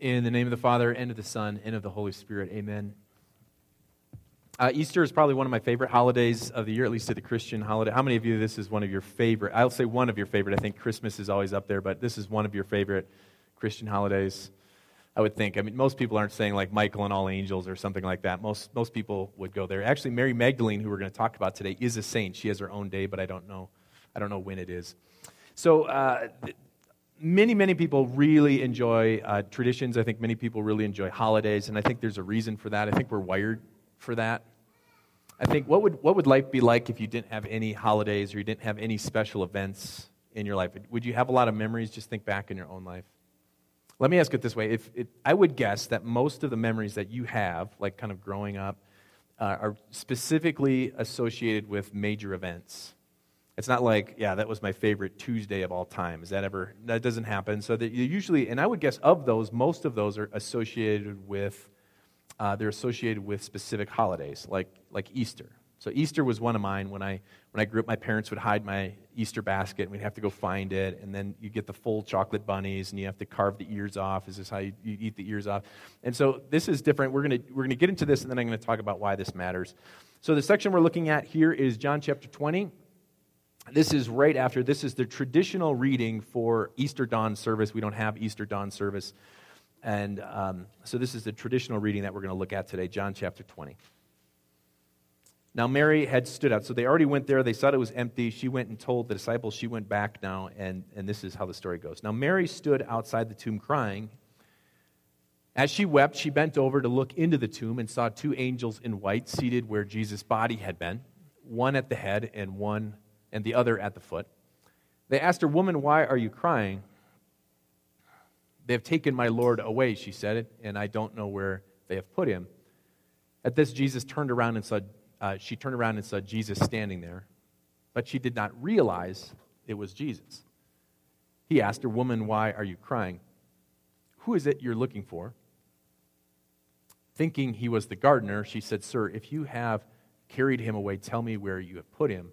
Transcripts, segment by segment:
In the name of the Father, and of the Son, and of the Holy Spirit. Amen. Uh, Easter is probably one of my favorite holidays of the year, at least to the Christian holiday. How many of you, this is one of your favorite? I'll say one of your favorite. I think Christmas is always up there, but this is one of your favorite Christian holidays. I would think. I mean, most people aren't saying like Michael and all angels or something like that. Most, most people would go there. Actually, Mary Magdalene, who we're going to talk about today, is a saint. She has her own day, but I don't know. I don't know when it is. So, uh, many, many people really enjoy uh, traditions. I think many people really enjoy holidays, and I think there's a reason for that. I think we're wired for that. I think what would, what would life be like if you didn't have any holidays or you didn't have any special events in your life? Would you have a lot of memories? Just think back in your own life. Let me ask it this way. If it, I would guess that most of the memories that you have, like kind of growing up, uh, are specifically associated with major events. It's not like, yeah, that was my favorite Tuesday of all time. Is that ever? That doesn't happen. So that you usually, and I would guess of those, most of those are associated with, uh, they're associated with specific holidays, like like Easter. So Easter was one of mine. When I when I grew up, my parents would hide my Easter basket, and we'd have to go find it. And then you get the full chocolate bunnies, and you have to carve the ears off. Is this how you, you eat the ears off? And so this is different. We're gonna we're gonna get into this, and then I'm gonna talk about why this matters. So the section we're looking at here is John chapter 20 this is right after, this is the traditional reading for Easter dawn service. We don't have Easter dawn service. And um, so this is the traditional reading that we're going to look at today, John chapter 20. Now, Mary had stood out. So they already went there. They saw it was empty. She went and told the disciples. She went back now, and, and this is how the story goes. Now, Mary stood outside the tomb crying. As she wept, she bent over to look into the tomb and saw two angels in white seated where Jesus' body had been, one at the head and one and the other at the foot. They asked her, Woman, why are you crying? They have taken my Lord away, she said, and I don't know where they have put him. At this, Jesus turned around and saw, uh, she turned around and saw Jesus standing there, but she did not realize it was Jesus. He asked her, Woman, why are you crying? Who is it you're looking for? Thinking he was the gardener, she said, Sir, if you have carried him away, tell me where you have put him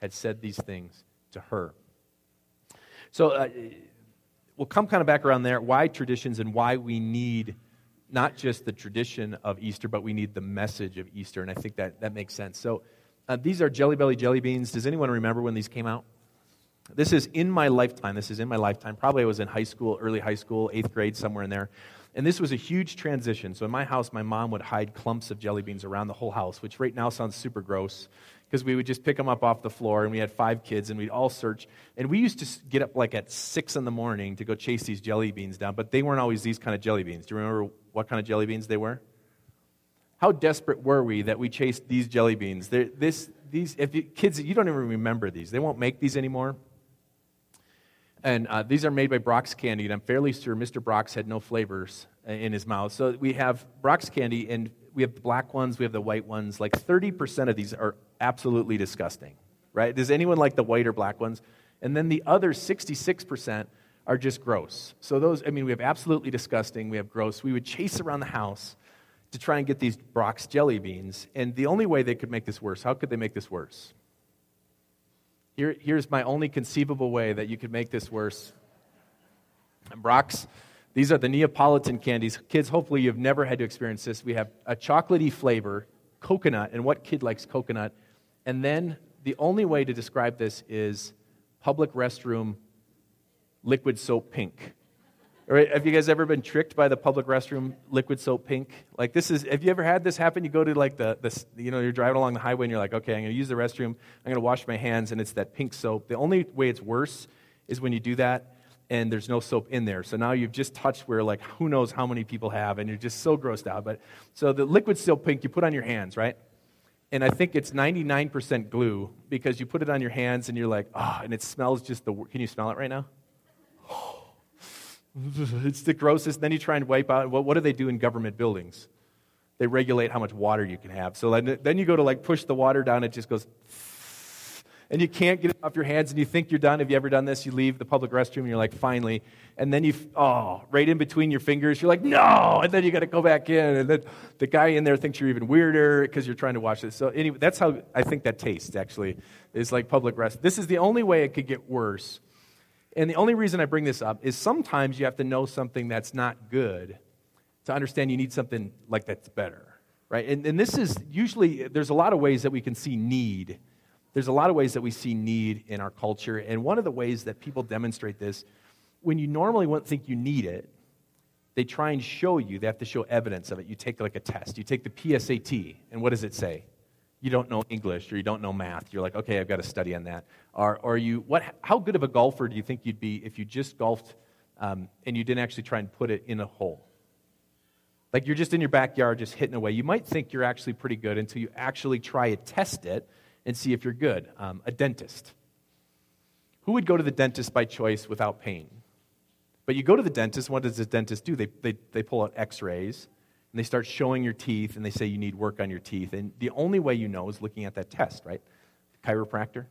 had said these things to her. So uh, we'll come kind of back around there. Why traditions and why we need not just the tradition of Easter, but we need the message of Easter. And I think that, that makes sense. So uh, these are Jelly Belly jelly beans. Does anyone remember when these came out? This is in my lifetime. This is in my lifetime. Probably I was in high school, early high school, eighth grade, somewhere in there. And this was a huge transition. So in my house, my mom would hide clumps of jelly beans around the whole house, which right now sounds super gross because we would just pick them up off the floor and we had five kids and we'd all search. And we used to get up like at six in the morning to go chase these jelly beans down but they weren't always these kind of jelly beans. Do you remember what kind of jelly beans they were? How desperate were we that we chased these jelly beans? This, these if you, kids you don't even remember these. They won't make these anymore. And uh, these are made by Brach's Candy, and I'm fairly sure Mr. Brach's had no flavors in his mouth. So we have Brach's Candy, and we have the black ones, we have the white ones. Like 30% of these are absolutely disgusting, right? Does anyone like the white or black ones? And then the other 66% are just gross. So those, I mean, we have absolutely disgusting, we have gross. We would chase around the house to try and get these Brach's jelly beans. And the only way they could make this worse, how could they make this worse? Here, here's my only conceivable way that you could make this worse. Brach's these are the Neapolitan candies. Kids, hopefully you've never had to experience this. We have a chocolatey flavor, coconut, and what kid likes coconut? And then the only way to describe this is public restroom liquid soap pink. All right, have you guys ever been tricked by the public restroom liquid soap pink? Like this is, have you ever had this happen? You go to like the, the you know, you're driving along the highway and you're like, okay, I'm going to use the restroom. I'm going to wash my hands, and it's that pink soap. The only way it's worse is when you do that and there's no soap in there. So now you've just touched where like who knows how many people have, and you're just so grossed out. But so the liquid still pink you put on your hands, right? And I think it's 99% glue because you put it on your hands and you're like, ah, oh, and it smells just the. Can you smell it right now? it's the grossest. Then you try and wipe out. What, what do they do in government buildings? They regulate how much water you can have. So then you go to like push the water down, it just goes, and you can't get it off your hands, and you think you're done. Have you ever done this? You leave the public restroom, and you're like, finally. And then you, oh, right in between your fingers, you're like, no! And then you got to go back in, and then the guy in there thinks you're even weirder because you're trying to watch this. So anyway, that's how I think that tastes, actually, is like public rest. This is the only way it could get worse. And the only reason I bring this up is sometimes you have to know something that's not good to understand you need something like that's better, right? And, and this is usually, there's a lot of ways that we can see need. There's a lot of ways that we see need in our culture. And one of the ways that people demonstrate this, when you normally wouldn't think you need it, they try and show you, they have to show evidence of it. You take like a test, you take the PSAT, and what does it say? You don't know English or you don't know math. You're like, okay, I've got to study on that. Or, or you, what, how good of a golfer do you think you'd be if you just golfed um, and you didn't actually try and put it in a hole? Like you're just in your backyard, just hitting away. You might think you're actually pretty good until you actually try to test it and see if you're good. Um, a dentist. Who would go to the dentist by choice without pain? But you go to the dentist, what does the dentist do? They, they, they pull out x rays and they start showing your teeth and they say you need work on your teeth. And the only way you know is looking at that test, right? Chiropractor.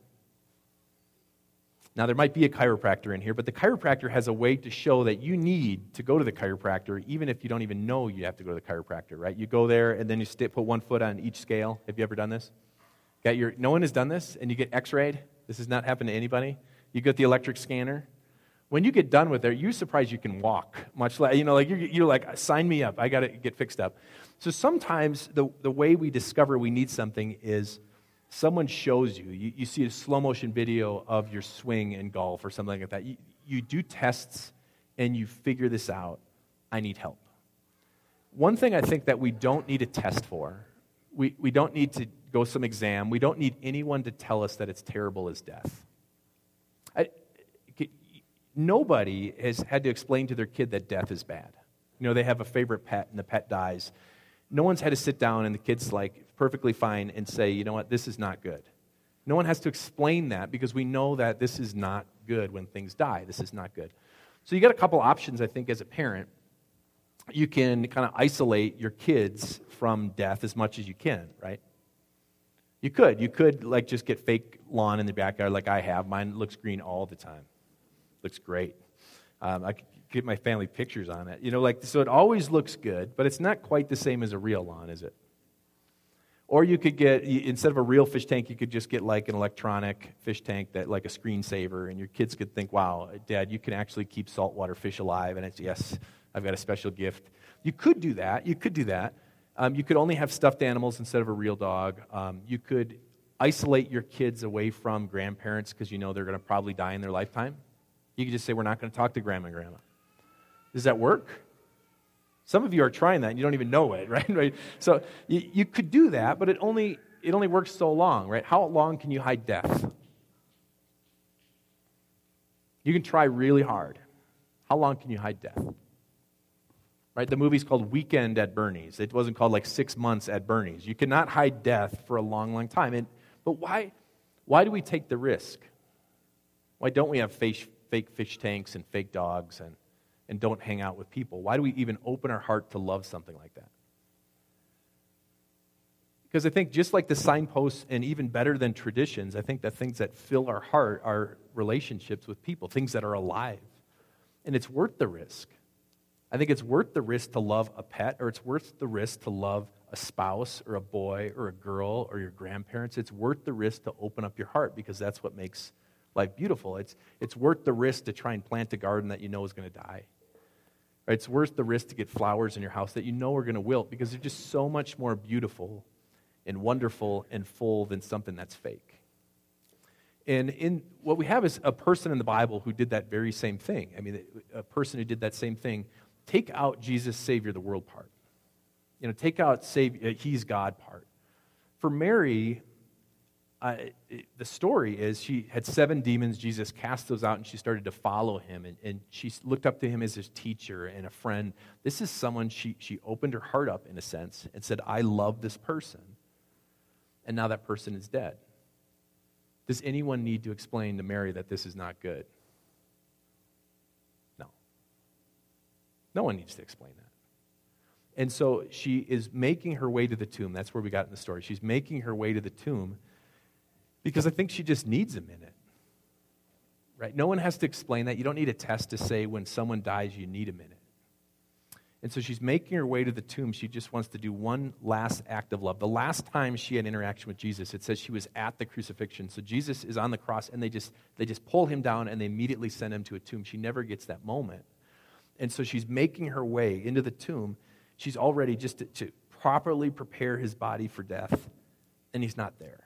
Now, there might be a chiropractor in here, but the chiropractor has a way to show that you need to go to the chiropractor, even if you don't even know you have to go to the chiropractor, right? You go there and then you put one foot on each scale. Have you ever done this? No one has done this, and you get x rayed. This has not happened to anybody. You get the electric scanner. When you get done with it, you're surprised you can walk, much like, you know, like you're, you're like, sign me up. I got to get fixed up. So sometimes the, the way we discover we need something is someone shows you, you, you see a slow motion video of your swing in golf or something like that. You, you do tests and you figure this out. I need help. One thing I think that we don't need a test for, we, we don't need to go some exam, we don't need anyone to tell us that it's terrible as death. I, nobody has had to explain to their kid that death is bad. You know, they have a favorite pet and the pet dies. No one's had to sit down and the kid's like perfectly fine and say, you know what, this is not good. No one has to explain that because we know that this is not good when things die. This is not good. So you got a couple options, I think, as a parent. You can kind of isolate your kids from death as much as you can, right? You could. You could like just get fake lawn in the backyard like I have. Mine looks green all the time. Looks great. Um, I get my family pictures on it. You know, like, so it always looks good, but it's not quite the same as a real lawn, is it? Or you could get, instead of a real fish tank, you could just get like an electronic fish tank that, like a screensaver, and your kids could think, wow, dad, you can actually keep saltwater fish alive. And it's, yes, I've got a special gift. You could do that. You could do that. Um, you could only have stuffed animals instead of a real dog. Um, you could isolate your kids away from grandparents because you know they're going to probably die in their lifetime. You could just say, we're not going to talk to grandma and grandma. Does that work? Some of you are trying that and you don't even know it, right? right? So you, you could do that, but it only, it only works so long, right? How long can you hide death? You can try really hard. How long can you hide death? Right? The movie's called Weekend at Bernie's. It wasn't called like six months at Bernie's. You cannot hide death for a long, long time. And, but why, why do we take the risk? Why don't we have fake, fake fish tanks and fake dogs and and don't hang out with people? Why do we even open our heart to love something like that? Because I think just like the signposts, and even better than traditions, I think the things that fill our heart are relationships with people, things that are alive. And it's worth the risk. I think it's worth the risk to love a pet, or it's worth the risk to love a spouse, or a boy, or a girl, or your grandparents. It's worth the risk to open up your heart because that's what makes life beautiful. It's, it's worth the risk to try and plant a garden that you know is going to die. It's worth the risk to get flowers in your house that you know are going to wilt because they're just so much more beautiful and wonderful and full than something that's fake. And in what we have is a person in the Bible who did that very same thing. I mean, a person who did that same thing. Take out Jesus, Savior the world part. You know, take out Savior, uh, He's God part. For Mary, uh, it, the story is she had seven demons. Jesus cast those out and she started to follow him. And, and she looked up to him as his teacher and a friend. This is someone she, she opened her heart up, in a sense, and said, I love this person. And now that person is dead. Does anyone need to explain to Mary that this is not good? No one needs to explain that. And so she is making her way to the tomb. That's where we got in the story. She's making her way to the tomb because I think she just needs a minute. Right? No one has to explain that. You don't need a test to say when someone dies, you need a minute. And so she's making her way to the tomb. She just wants to do one last act of love. The last time she had interaction with Jesus, it says she was at the crucifixion. So Jesus is on the cross, and they just, they just pull him down and they immediately send him to a tomb. She never gets that moment. And so she's making her way into the tomb. She's all ready just to, to properly prepare his body for death, and he's not there.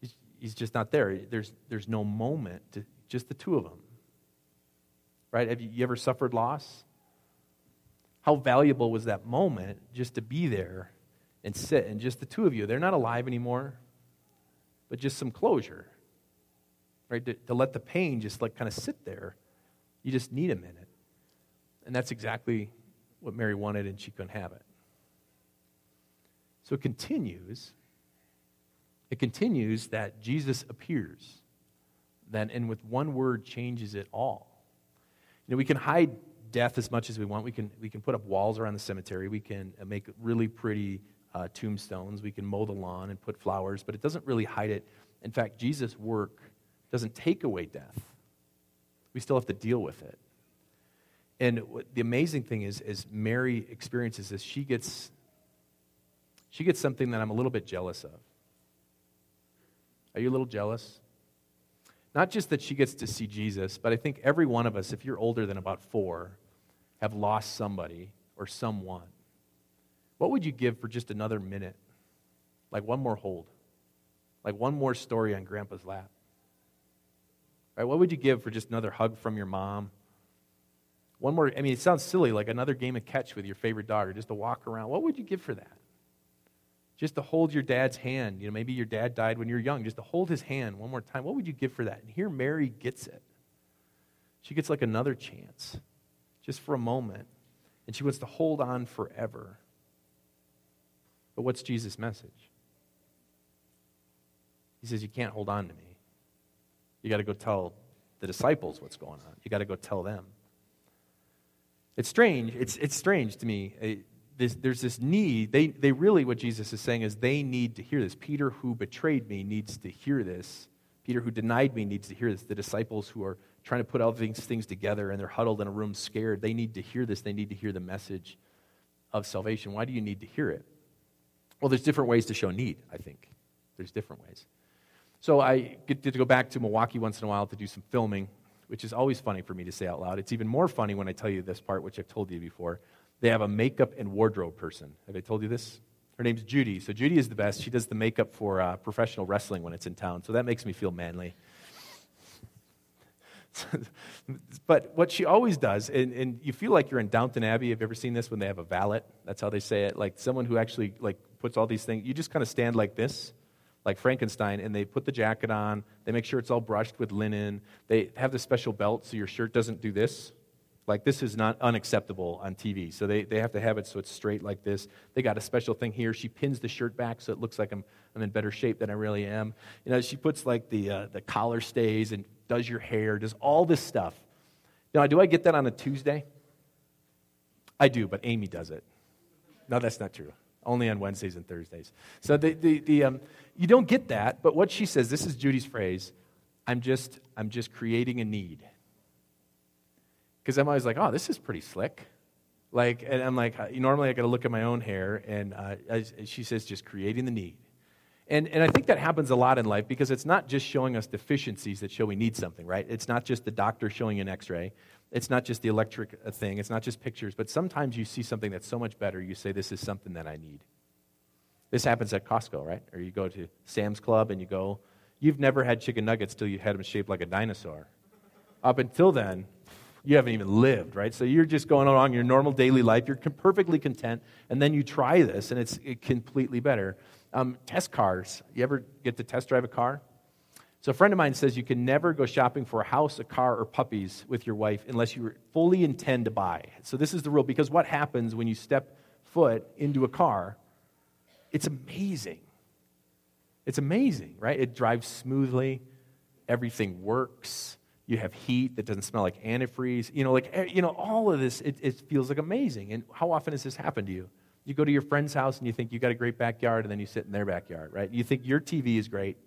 He's, he's just not there. There's, there's no moment, to, just the two of them right? Have you, you ever suffered loss? How valuable was that moment just to be there and sit and just the two of you? They're not alive anymore, but just some closure, right? To, to let the pain just like kind of sit there. You just need a minute. And that's exactly what Mary wanted, and she couldn't have it. So it continues. It continues that Jesus appears, then, and with one word changes it all. You know, we can hide death as much as we want. We can, we can put up walls around the cemetery. We can make really pretty uh, tombstones. We can mow the lawn and put flowers, but it doesn't really hide it. In fact, Jesus' work doesn't take away death. We still have to deal with it. And the amazing thing is, as Mary experiences this, she gets, she gets something that I'm a little bit jealous of. Are you a little jealous? Not just that she gets to see Jesus, but I think every one of us, if you're older than about four, have lost somebody or someone. What would you give for just another minute? Like one more hold? Like one more story on grandpa's lap? Right? What would you give for just another hug from your mom? One more, I mean, it sounds silly, like another game of catch with your favorite dog or just to walk around. What would you give for that? just to hold your dad's hand. You know, maybe your dad died when you were young, just to hold his hand one more time. What would you give for that? And here Mary gets it. She gets like another chance, just for a moment. And she wants to hold on forever. But what's Jesus' message? He says, You can't hold on to me. You got to go tell the disciples what's going on. You got to go tell them. It's strange. It's, it's strange to me eh, this, there's this need. They, they really, what Jesus is saying is they need to hear this. Peter, who betrayed me, needs to hear this. Peter, who denied me, needs to hear this. The disciples who are trying to put all these things together and they're huddled in a room scared, they need to hear this. They need to hear the message of salvation. Why do you need to hear it? Well, there's different ways to show need, I think. There's different ways. So I get to go back to Milwaukee once in a while to do some filming, which is always funny for me to say out loud. It's even more funny when I tell you this part, which I've told you before. They have a makeup and wardrobe person. Have I told you this? Her name's Judy. So Judy is the best. She does the makeup for uh, professional wrestling when it's in town. So that makes me feel manly. but what she always does, and, and, you feel like you're in Downton Abbey. Have you ever seen this when they have a valet? That's how they say it. Like someone who actually like puts all these things. You just kind of stand like this, like Frankenstein, and they put the jacket on. They make sure it's all brushed with linen. They have the special belt so your shirt doesn't do this. Like, this is not unacceptable on TV. So they, they have to have it so it's straight like this. They got a special thing here. She pins the shirt back so it looks like I'm, I'm in better shape than I really am. You know, she puts like the, uh, the collar stays and does your hair, does all this stuff. Now, do I get that on a Tuesday? I do, but Amy does it. No, that's not true. Only on Wednesdays and Thursdays. So the, the, the, um, you don't get that, but what she says, this is Judy's phrase, I'm just, I'm just creating a need. Because I'm always like, oh, this is pretty slick. Like, and I'm like, normally I got to look at my own hair, and uh, she says, just creating the need. And, and I think that happens a lot in life because it's not just showing us deficiencies that show we need something, right? It's not just the doctor showing an x ray. It's not just the electric uh, thing. It's not just pictures. But sometimes you see something that's so much better, you say, this is something that I need. This happens at Costco, right? Or you go to Sam's Club and you go, you've never had chicken nuggets till you had them shaped like a dinosaur. Up until then, you haven't even lived, right? So you're just going along your normal daily life. You're perfectly content. And then you try this, and it's completely better. Um, test cars. You ever get to test drive a car? So a friend of mine says you can never go shopping for a house, a car, or puppies with your wife unless you fully intend to buy. So this is the rule because what happens when you step foot into a car? It's amazing. It's amazing, right? It drives smoothly. Everything works You have heat that doesn't smell like antifreeze. You know, like, eh, you know, all of this, it, it feels like amazing. And how often has this happened to you? You go to your friend's house and you think you got a great backyard, and then you sit in their backyard, right? You think your TV is great.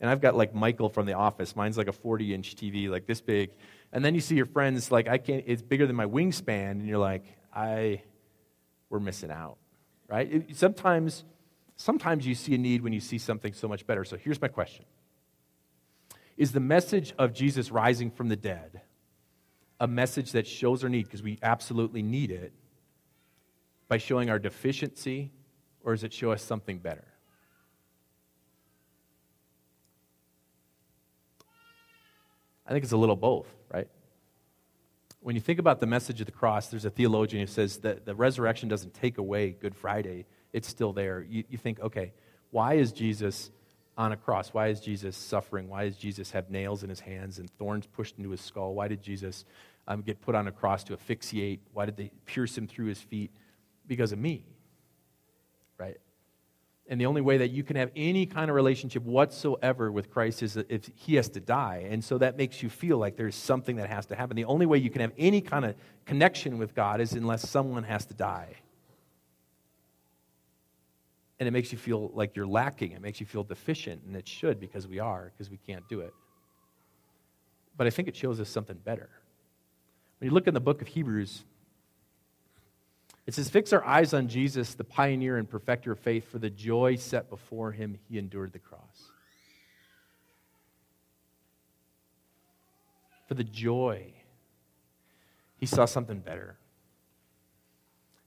And I've got like Michael from The Office. Mine's like a 40 inch TV, like this big. And then you see your friends, like, I can't, it's bigger than my wingspan. And you're like, I, we're missing out, right? It, sometimes, sometimes you see a need when you see something so much better. So here's my question Is the message of Jesus rising from the dead a message that shows our need, because we absolutely need it, by showing our deficiency, or does it show us something better? I think it's a little both, right? When you think about the message of the cross, there's a theologian who says that the resurrection doesn't take away Good Friday, it's still there. You, you think, okay, why is Jesus on a cross? Why is Jesus suffering? Why does Jesus have nails in his hands and thorns pushed into his skull? Why did Jesus um, get put on a cross to asphyxiate? Why did they pierce him through his feet? Because of me, right? And the only way that you can have any kind of relationship whatsoever with Christ is if he has to die. And so that makes you feel like there's something that has to happen. The only way you can have any kind of connection with God is unless someone has to die. And it makes you feel like you're lacking. It makes you feel deficient, and it should because we are, because we can't do it. But I think it shows us something better. When you look in the book of Hebrews, it says, Fix our eyes on Jesus, the pioneer and perfecter of faith, for the joy set before him, he endured the cross. For the joy, he saw something better.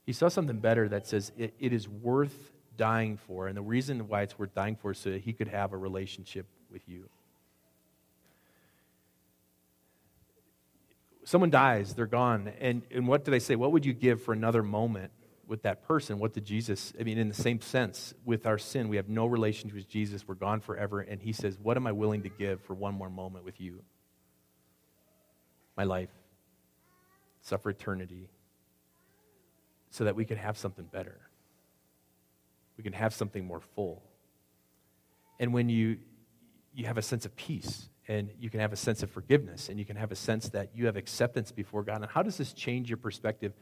He saw something better that says it, it is worth dying for. And the reason why it's worth dying for is so that he could have a relationship with you. Someone dies, they're gone. And, and what do they say? What would you give for another moment with that person? What did Jesus, I mean, in the same sense, with our sin, we have no relationship with Jesus, we're gone forever. And he says, What am I willing to give for one more moment with you? My life, suffer eternity, so that we can have something better. We can have something more full. And when you, you have a sense of peace and you can have a sense of forgiveness and you can have a sense that you have acceptance before God. And how does this change your perspective?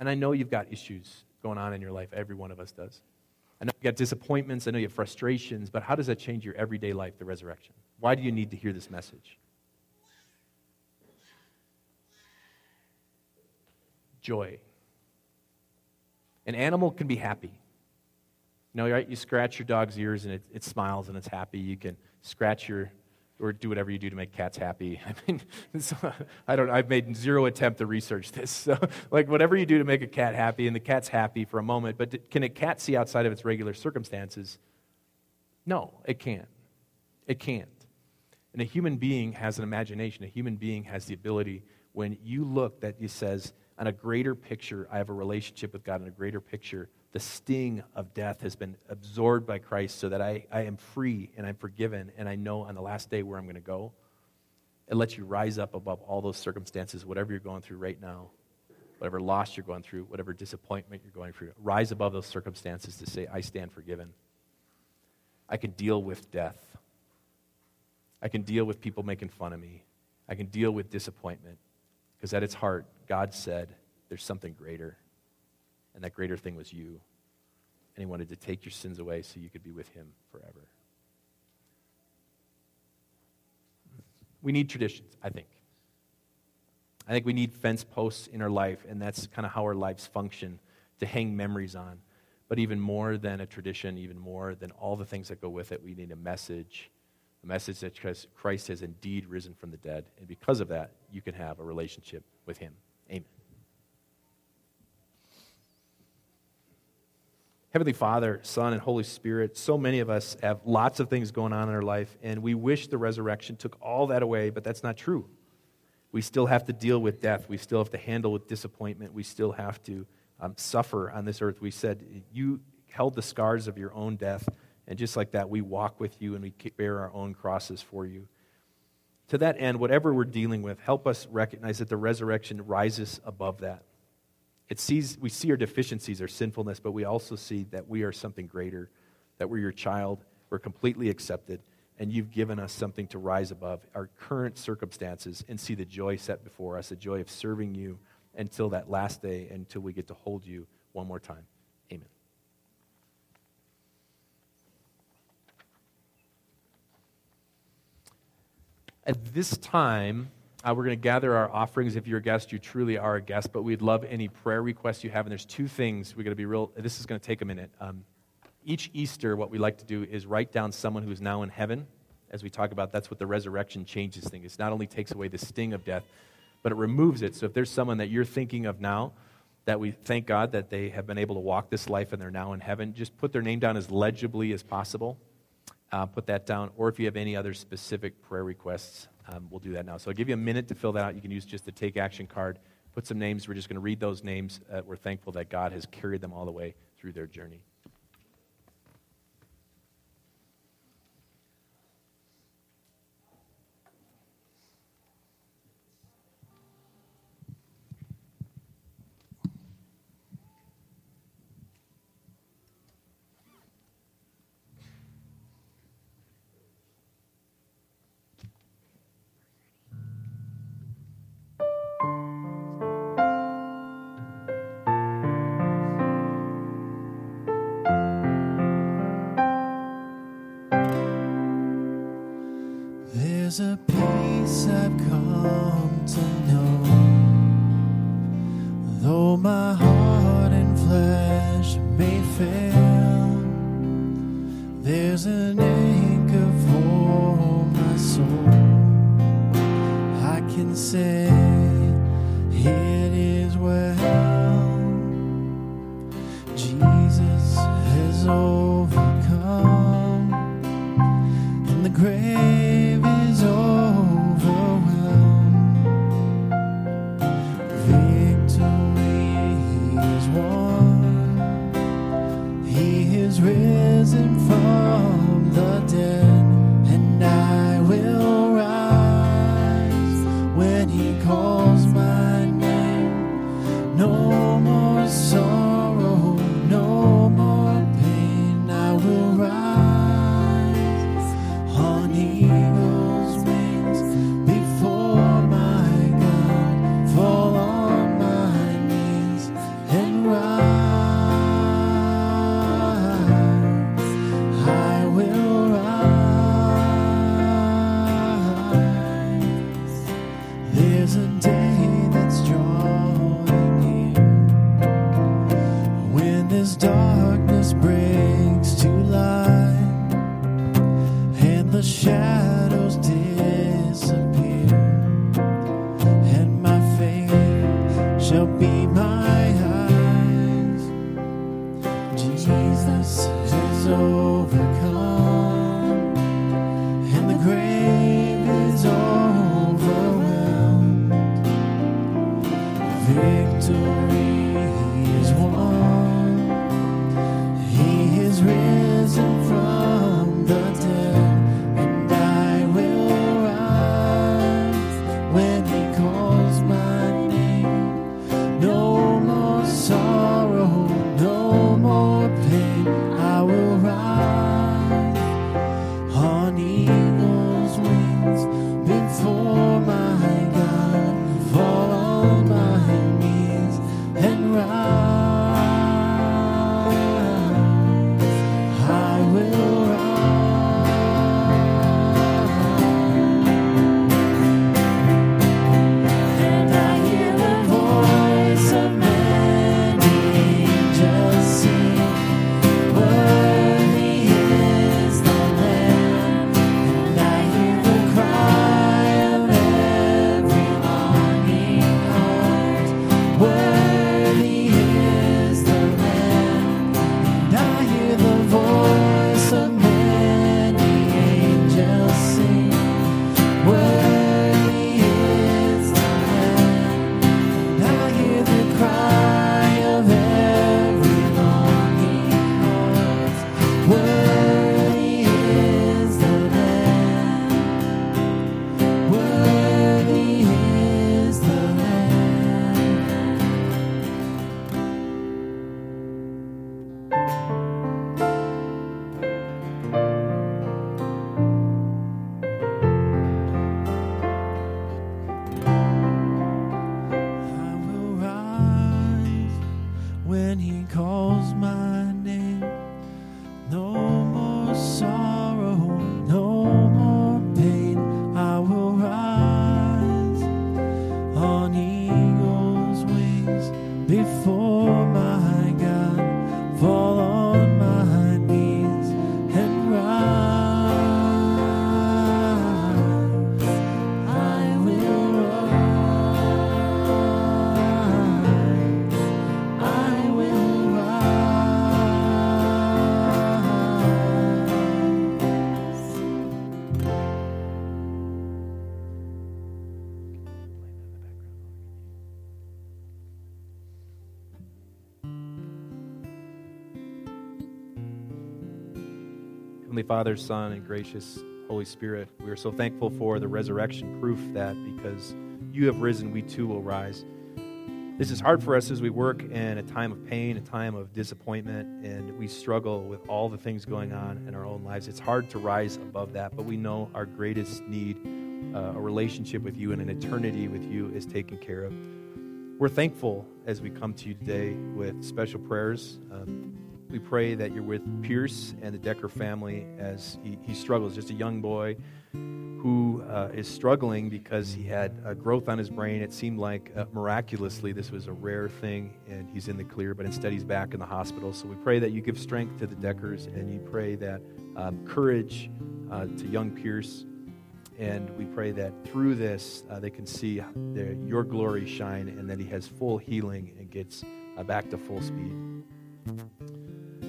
And I know you've got issues going on in your life, every one of us does. I know you've got disappointments, I know you have frustrations, but how does that change your everyday life, the resurrection? Why do you need to hear this message? Joy. An animal can be happy. You know, right? You scratch your dog's ears and it, it smiles and it's happy. You can scratch your or do whatever you do to make cats happy. I mean, I don't. I've made zero attempt to research this. So, like, whatever you do to make a cat happy, and the cat's happy for a moment, but can a cat see outside of its regular circumstances? No, it can't. It can't. And a human being has an imagination. A human being has the ability. When you look, that he says, on a greater picture, I have a relationship with God. In a greater picture, the sting of death has been absorbed by Christ so that I, I am free and I'm forgiven and I know on the last day where I'm going to go. It lets you rise up above all those circumstances, whatever you're going through right now, whatever loss you're going through, whatever disappointment you're going through. Rise above those circumstances to say, I stand forgiven. I can deal with death. I can deal with people making fun of me. I can deal with disappointment. Because at its heart, God said, there's something greater. And that greater thing was you. And he wanted to take your sins away so you could be with him forever. We need traditions, I think. I think we need fence posts in our life, and that's kind of how our lives function to hang memories on. But even more than a tradition, even more than all the things that go with it, we need a message a message that Christ has indeed risen from the dead. And because of that, you can have a relationship with him. Amen. Heavenly Father, Son, and Holy Spirit, so many of us have lots of things going on in our life, and we wish the resurrection took all that away, but that's not true. We still have to deal with death. We still have to handle with disappointment. We still have to um, suffer on this earth. We said, You held the scars of your own death, and just like that, we walk with you and we bear our own crosses for you. To that end, whatever we're dealing with, help us recognize that the resurrection rises above that. It sees, we see our deficiencies, our sinfulness, but we also see that we are something greater, that we're your child, we're completely accepted, and you've given us something to rise above our current circumstances and see the joy set before us, the joy of serving you until that last day, until we get to hold you one more time. Amen. At this time, uh, we're going to gather our offerings. If you're a guest, you truly are a guest, but we'd love any prayer requests you have. And there's two things we're going to be real, this is going to take a minute. Um, each Easter, what we like to do is write down someone who is now in heaven. As we talk about, that's what the resurrection changes things. It not only takes away the sting of death, but it removes it. So if there's someone that you're thinking of now, that we thank God that they have been able to walk this life and they're now in heaven, just put their name down as legibly as possible. Uh, put that down. Or if you have any other specific prayer requests, um, we'll do that now. So I'll give you a minute to fill that out. You can use just the take action card. Put some names. We're just going to read those names. Uh, we're thankful that God has carried them all the way through their journey. There's a peace I've come to know. Father, Son, and gracious Holy Spirit, we are so thankful for the resurrection proof that because you have risen, we too will rise. This is hard for us as we work in a time of pain, a time of disappointment, and we struggle with all the things going on in our own lives. It's hard to rise above that, but we know our greatest need, uh, a relationship with you and an eternity with you, is taken care of. We're thankful as we come to you today with special prayers. Um, we pray that you're with Pierce and the Decker family as he, he struggles, just a young boy who uh, is struggling because he had a growth on his brain. It seemed like uh, miraculously this was a rare thing and he's in the clear, but instead he's back in the hospital. So we pray that you give strength to the Deckers and you pray that um, courage uh, to young Pierce. And we pray that through this, uh, they can see the, your glory shine and that he has full healing and gets uh, back to full speed.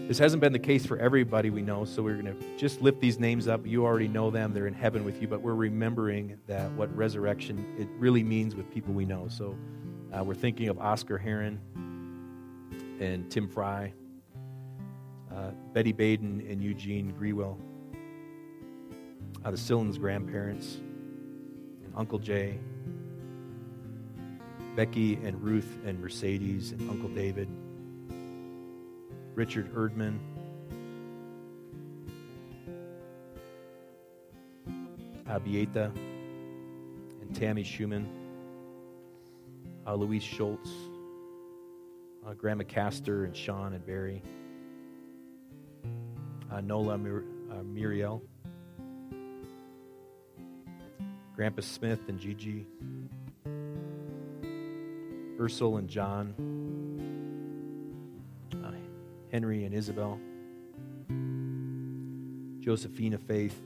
This hasn't been the case for everybody we know, so we're going to just lift these names up. You already know them, they're in heaven with you, but we're remembering that what resurrection it really means with people we know. So uh, we're thinking of Oscar Heron and Tim Fry, uh, Betty Baden and Eugene Grewell, uh, the Sillins grandparents, and Uncle Jay, Becky and Ruth and Mercedes and Uncle David. Richard Erdman, Abieta and Tammy Schumann, uh, Louise Schultz, uh, Grandma Castor and Sean and Barry, uh, Nola Mir- uh, Muriel, Grandpa Smith and Gigi, Ursel and John, Henry and Isabel, Josephina Faith,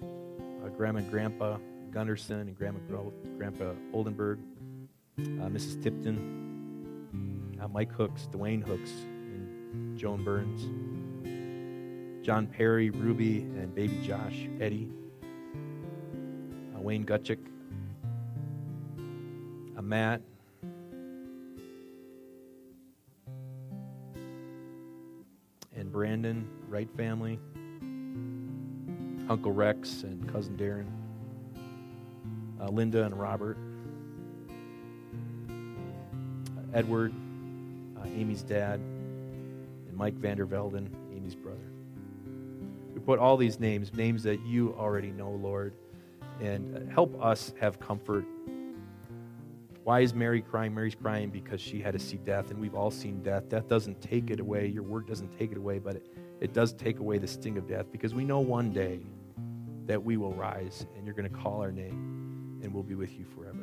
uh, Grandma and Grandpa Gunderson and Grandma Grandpa Oldenburg, uh, Mrs. Tipton, uh, Mike Hooks, Dwayne Hooks, and Joan Burns, John Perry, Ruby, and baby Josh, Eddie, uh, Wayne Gutchick, uh, Matt, and Brandon, Wright family, Uncle Rex and cousin Darren, uh, Linda and Robert, uh, Edward, uh, Amy's dad, and Mike Vandervelden, Amy's brother. We put all these names, names that you already know, Lord, and uh, help us have comfort. Why is Mary crying? Mary's crying because she had to see death, and we've all seen death. Death doesn't take it away. Your word doesn't take it away, but it, it does take away the sting of death because we know one day that we will rise and you're going to call our name and we'll be with you forever.